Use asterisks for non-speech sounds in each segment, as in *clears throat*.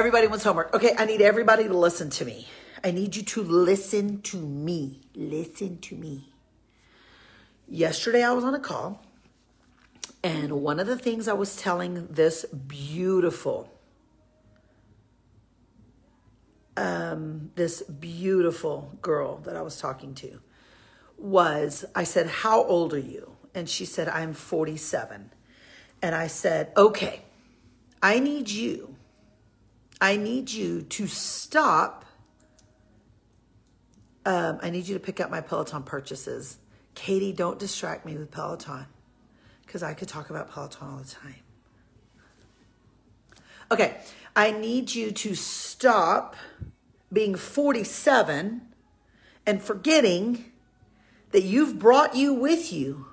Everybody wants homework. Okay, I need everybody to listen to me. I need you to listen to me. Listen to me. Yesterday, I was on a call, and one of the things I was telling this beautiful, um, this beautiful girl that I was talking to was I said, How old are you? And she said, I'm 47. And I said, Okay, I need you, I need you to stop. Um, I need you to pick up my Peloton purchases. Katie, don't distract me with Peloton because I could talk about Peloton all the time. Okay, I need you to stop being 47 and forgetting that you've brought you with you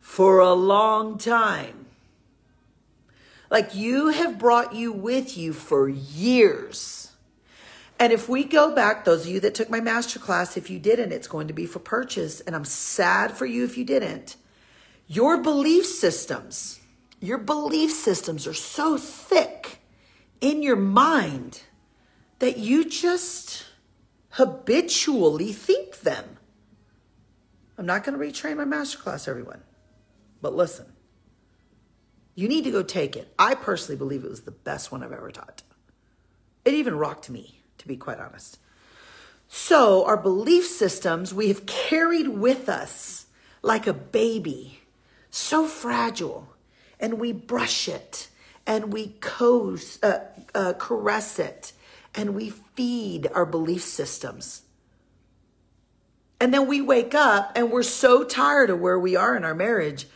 for a long time. Like you have brought you with you for years. And if we go back, those of you that took my master class, if you didn't, it's going to be for purchase. And I'm sad for you if you didn't. Your belief systems, your belief systems are so thick in your mind that you just habitually think them. I'm not going to retrain my masterclass, everyone. But listen, you need to go take it. I personally believe it was the best one I've ever taught. It even rocked me, to be quite honest. So, our belief systems we have carried with us like a baby, so fragile, and we brush it and we coast, uh, uh, caress it and we feed our belief systems. And then we wake up and we're so tired of where we are in our marriage,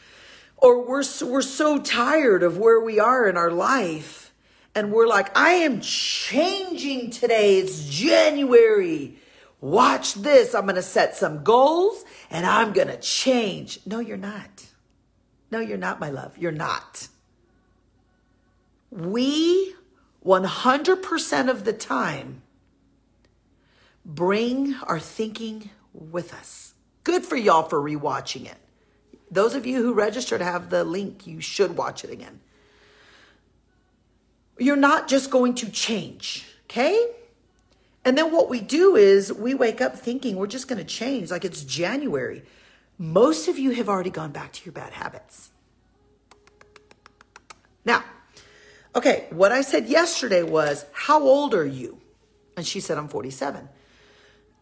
or we're, we're so tired of where we are in our life. And we're like, I am changing today. It's January. Watch this. I'm going to set some goals and I'm going to change. No, you're not. No, you're not, my love. You're not. We 100% of the time bring our thinking with us. Good for y'all for rewatching it. Those of you who registered have the link, you should watch it again. You're not just going to change, okay? And then what we do is we wake up thinking we're just going to change, like it's January. Most of you have already gone back to your bad habits. Now, okay, what I said yesterday was, How old are you? And she said, I'm 47.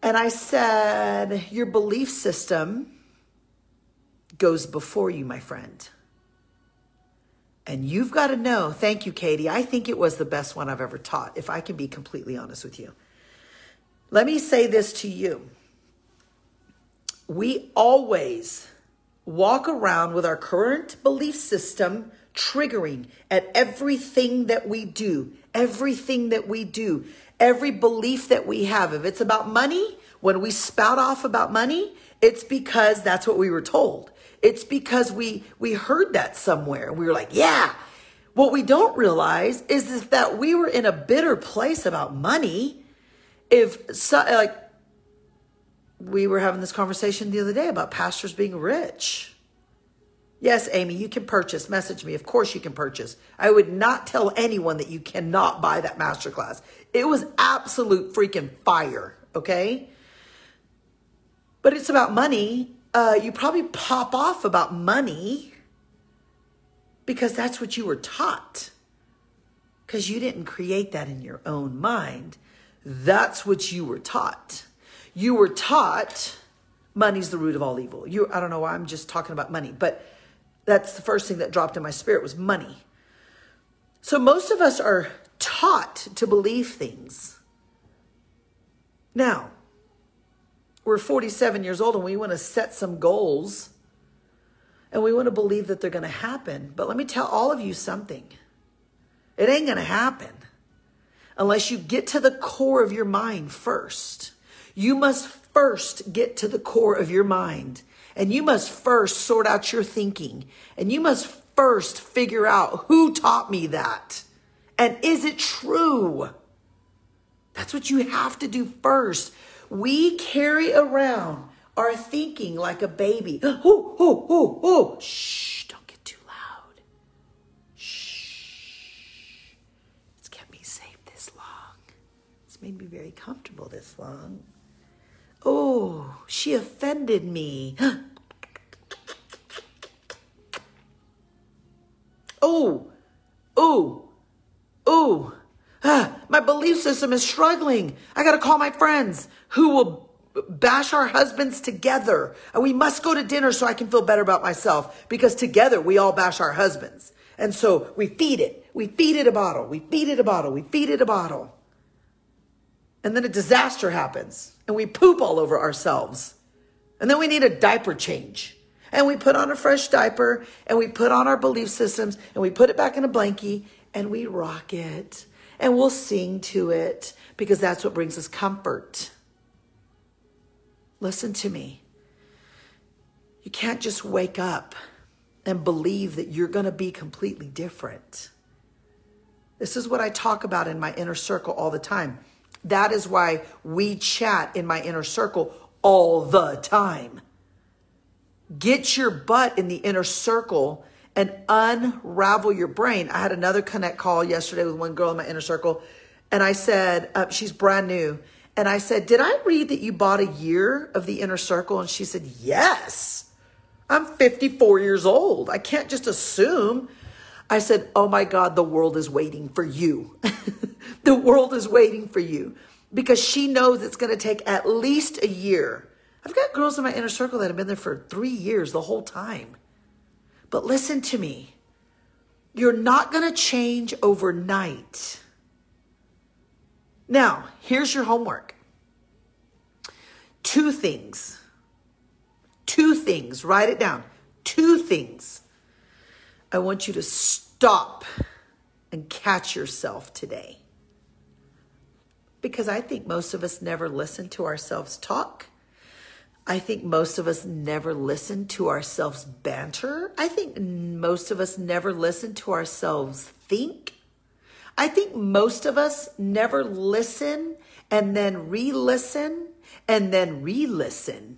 And I said, Your belief system goes before you, my friend. And you've got to know, thank you, Katie. I think it was the best one I've ever taught, if I can be completely honest with you. Let me say this to you. We always walk around with our current belief system triggering at everything that we do, everything that we do, every belief that we have. If it's about money, when we spout off about money, it's because that's what we were told. It's because we we heard that somewhere. We were like, yeah. What we don't realize is, is that we were in a bitter place about money. If so, like we were having this conversation the other day about pastors being rich. Yes, Amy, you can purchase. Message me. Of course, you can purchase. I would not tell anyone that you cannot buy that masterclass. It was absolute freaking fire. Okay. But it's about money uh, you probably pop off about money because that's what you were taught. Because you didn't create that in your own mind. That's what you were taught. You were taught money's the root of all evil. You, I don't know why I'm just talking about money, but that's the first thing that dropped in my spirit was money. So most of us are taught to believe things. Now, we're 47 years old and we want to set some goals and we want to believe that they're going to happen. But let me tell all of you something it ain't going to happen unless you get to the core of your mind first. You must first get to the core of your mind and you must first sort out your thinking and you must first figure out who taught me that and is it true? That's what you have to do first. We carry around our thinking like a baby. *gasps* Oh. Shh, don't get too loud. Shh. It's kept me safe this long. just made me very comfortable this long. Oh, she offended me. *gasps* oh, oh. Ah, my belief system is struggling. I got to call my friends who will bash our husbands together. And we must go to dinner so I can feel better about myself because together we all bash our husbands. And so we feed it. We feed it a bottle. We feed it a bottle. We feed it a bottle. And then a disaster happens and we poop all over ourselves. And then we need a diaper change. And we put on a fresh diaper and we put on our belief systems and we put it back in a blankie and we rock it and we'll sing to it because that's what brings us comfort. Listen to me. You can't just wake up and believe that you're going to be completely different. This is what I talk about in my inner circle all the time. That is why we chat in my inner circle all the time. Get your butt in the inner circle and unravel your brain. I had another connect call yesterday with one girl in my inner circle, and I said, uh, she's brand new. And I said, Did I read that you bought a year of the inner circle? And she said, Yes. I'm 54 years old. I can't just assume. I said, Oh my God, the world is waiting for you. *laughs* the world is waiting for you because she knows it's going to take at least a year. I've got girls in my inner circle that have been there for three years the whole time. But listen to me. You're not going to change overnight. Now, here's your homework two things Two things, write it down. Two things. I want you to stop and catch yourself today. Because I think most of us never listen to ourselves talk. I think most of us never listen to ourselves banter. I think most of us never listen to ourselves think. I think most of us never listen and then re listen and then re listen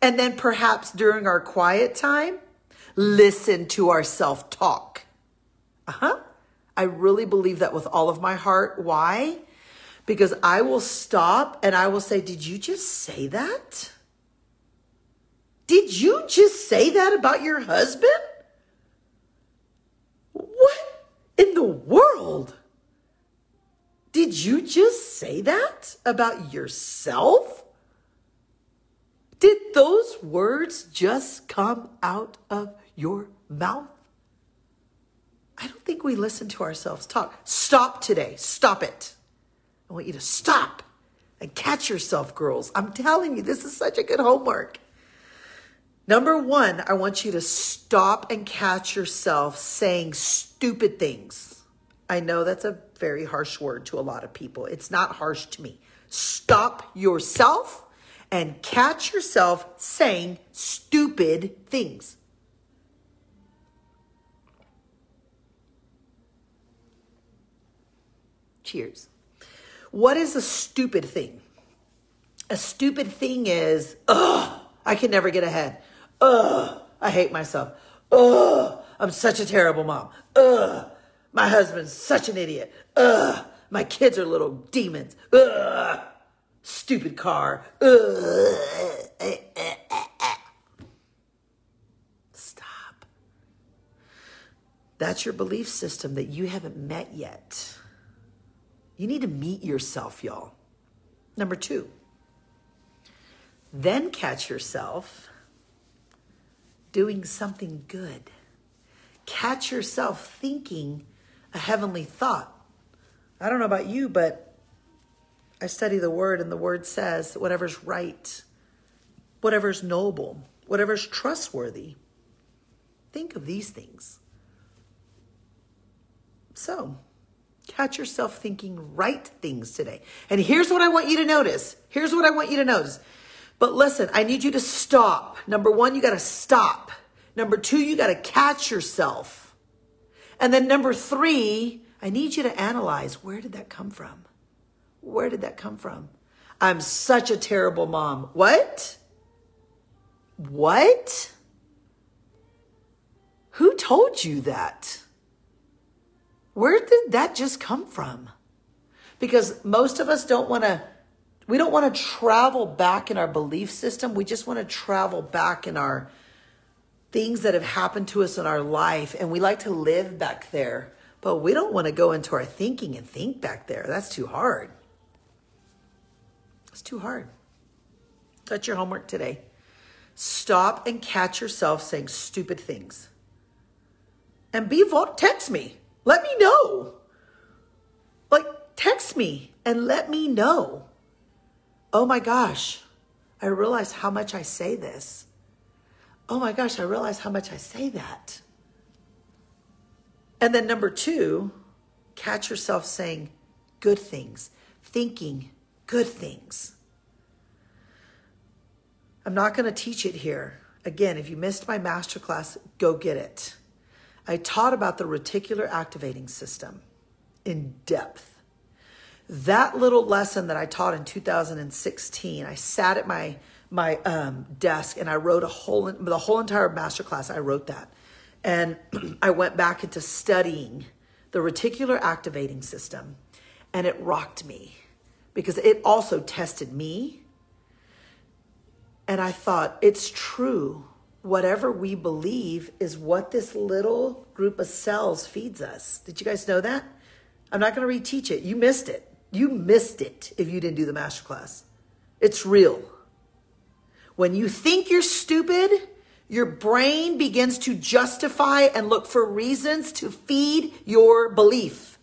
and then perhaps during our quiet time, listen to our self talk. Uh huh. I really believe that with all of my heart. Why? Because I will stop and I will say, Did you just say that? Did you just say that about your husband? What in the world? Did you just say that about yourself? Did those words just come out of your mouth? I don't think we listen to ourselves talk. Stop today. Stop it. I want you to stop and catch yourself, girls. I'm telling you, this is such a good homework. Number one, I want you to stop and catch yourself saying stupid things. I know that's a very harsh word to a lot of people. It's not harsh to me. Stop yourself and catch yourself saying stupid things. Cheers. What is a stupid thing? A stupid thing is, ugh, I can never get ahead. Ugh, I hate myself. Ugh, I'm such a terrible mom. Ugh, my husband's such an idiot. Ugh, my kids are little demons. Ugh. Stupid car. Ugh. Stop. That's your belief system that you haven't met yet. You need to meet yourself, y'all. Number two, then catch yourself doing something good. Catch yourself thinking a heavenly thought. I don't know about you, but I study the word, and the word says whatever's right, whatever's noble, whatever's trustworthy. Think of these things. So, catch yourself thinking right things today. And here's what I want you to notice. Here's what I want you to notice. But listen, I need you to stop. Number one, you got to stop. Number two, you got to catch yourself. And then number three, I need you to analyze where did that come from? Where did that come from? I'm such a terrible mom. What? What? Who told you that? Where did that just come from? Because most of us don't want to we don't want to travel back in our belief system. We just want to travel back in our things that have happened to us in our life and we like to live back there. But we don't want to go into our thinking and think back there. That's too hard. It's too hard. That's your homework today. Stop and catch yourself saying stupid things. And be text me. Let me know. Like text me and let me know. Oh my gosh. I realize how much I say this. Oh my gosh, I realize how much I say that. And then number 2, catch yourself saying good things, thinking good things. I'm not going to teach it here. Again, if you missed my masterclass, go get it. I taught about the reticular activating system in depth. That little lesson that I taught in 2016, I sat at my my um, desk and I wrote a whole the whole entire masterclass. I wrote that, and *clears throat* I went back into studying the reticular activating system, and it rocked me because it also tested me. And I thought, it's true. Whatever we believe is what this little group of cells feeds us. Did you guys know that? I'm not going to reteach it. You missed it. You missed it if you didn't do the masterclass. It's real. When you think you're stupid, your brain begins to justify and look for reasons to feed your belief.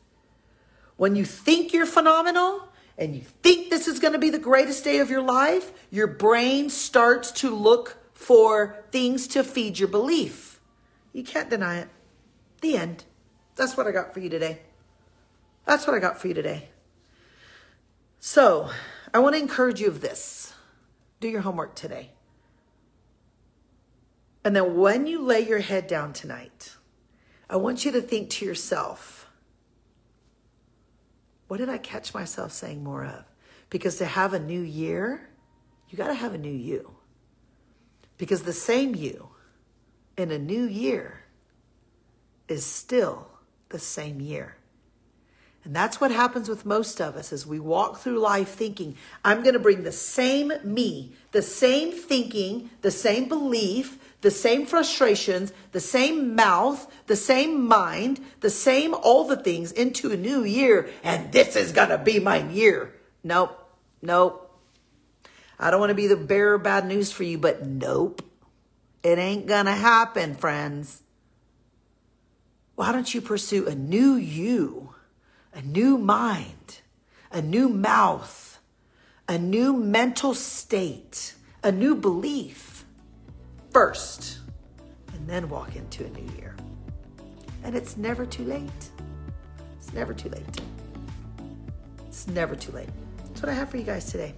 When you think you're phenomenal, and you think this is going to be the greatest day of your life, your brain starts to look for things to feed your belief. You can't deny it. The end. That's what I got for you today. That's what I got for you today. So, I want to encourage you of this. Do your homework today. And then when you lay your head down tonight, I want you to think to yourself, what did I catch myself saying more of? Because to have a new year, you got to have a new you. Because the same you in a new year is still the same year. And that's what happens with most of us as we walk through life thinking, I'm going to bring the same me, the same thinking, the same belief, the same frustrations, the same mouth, the same mind, the same all the things into a new year. And this is going to be my year. Nope. Nope. I don't want to be the bearer of bad news for you, but nope. It ain't going to happen, friends. Why don't you pursue a new you, a new mind, a new mouth, a new mental state, a new belief? first and then walk into a new year. And it's never too late. It's never too late. It's never too late. That's what I have for you guys today.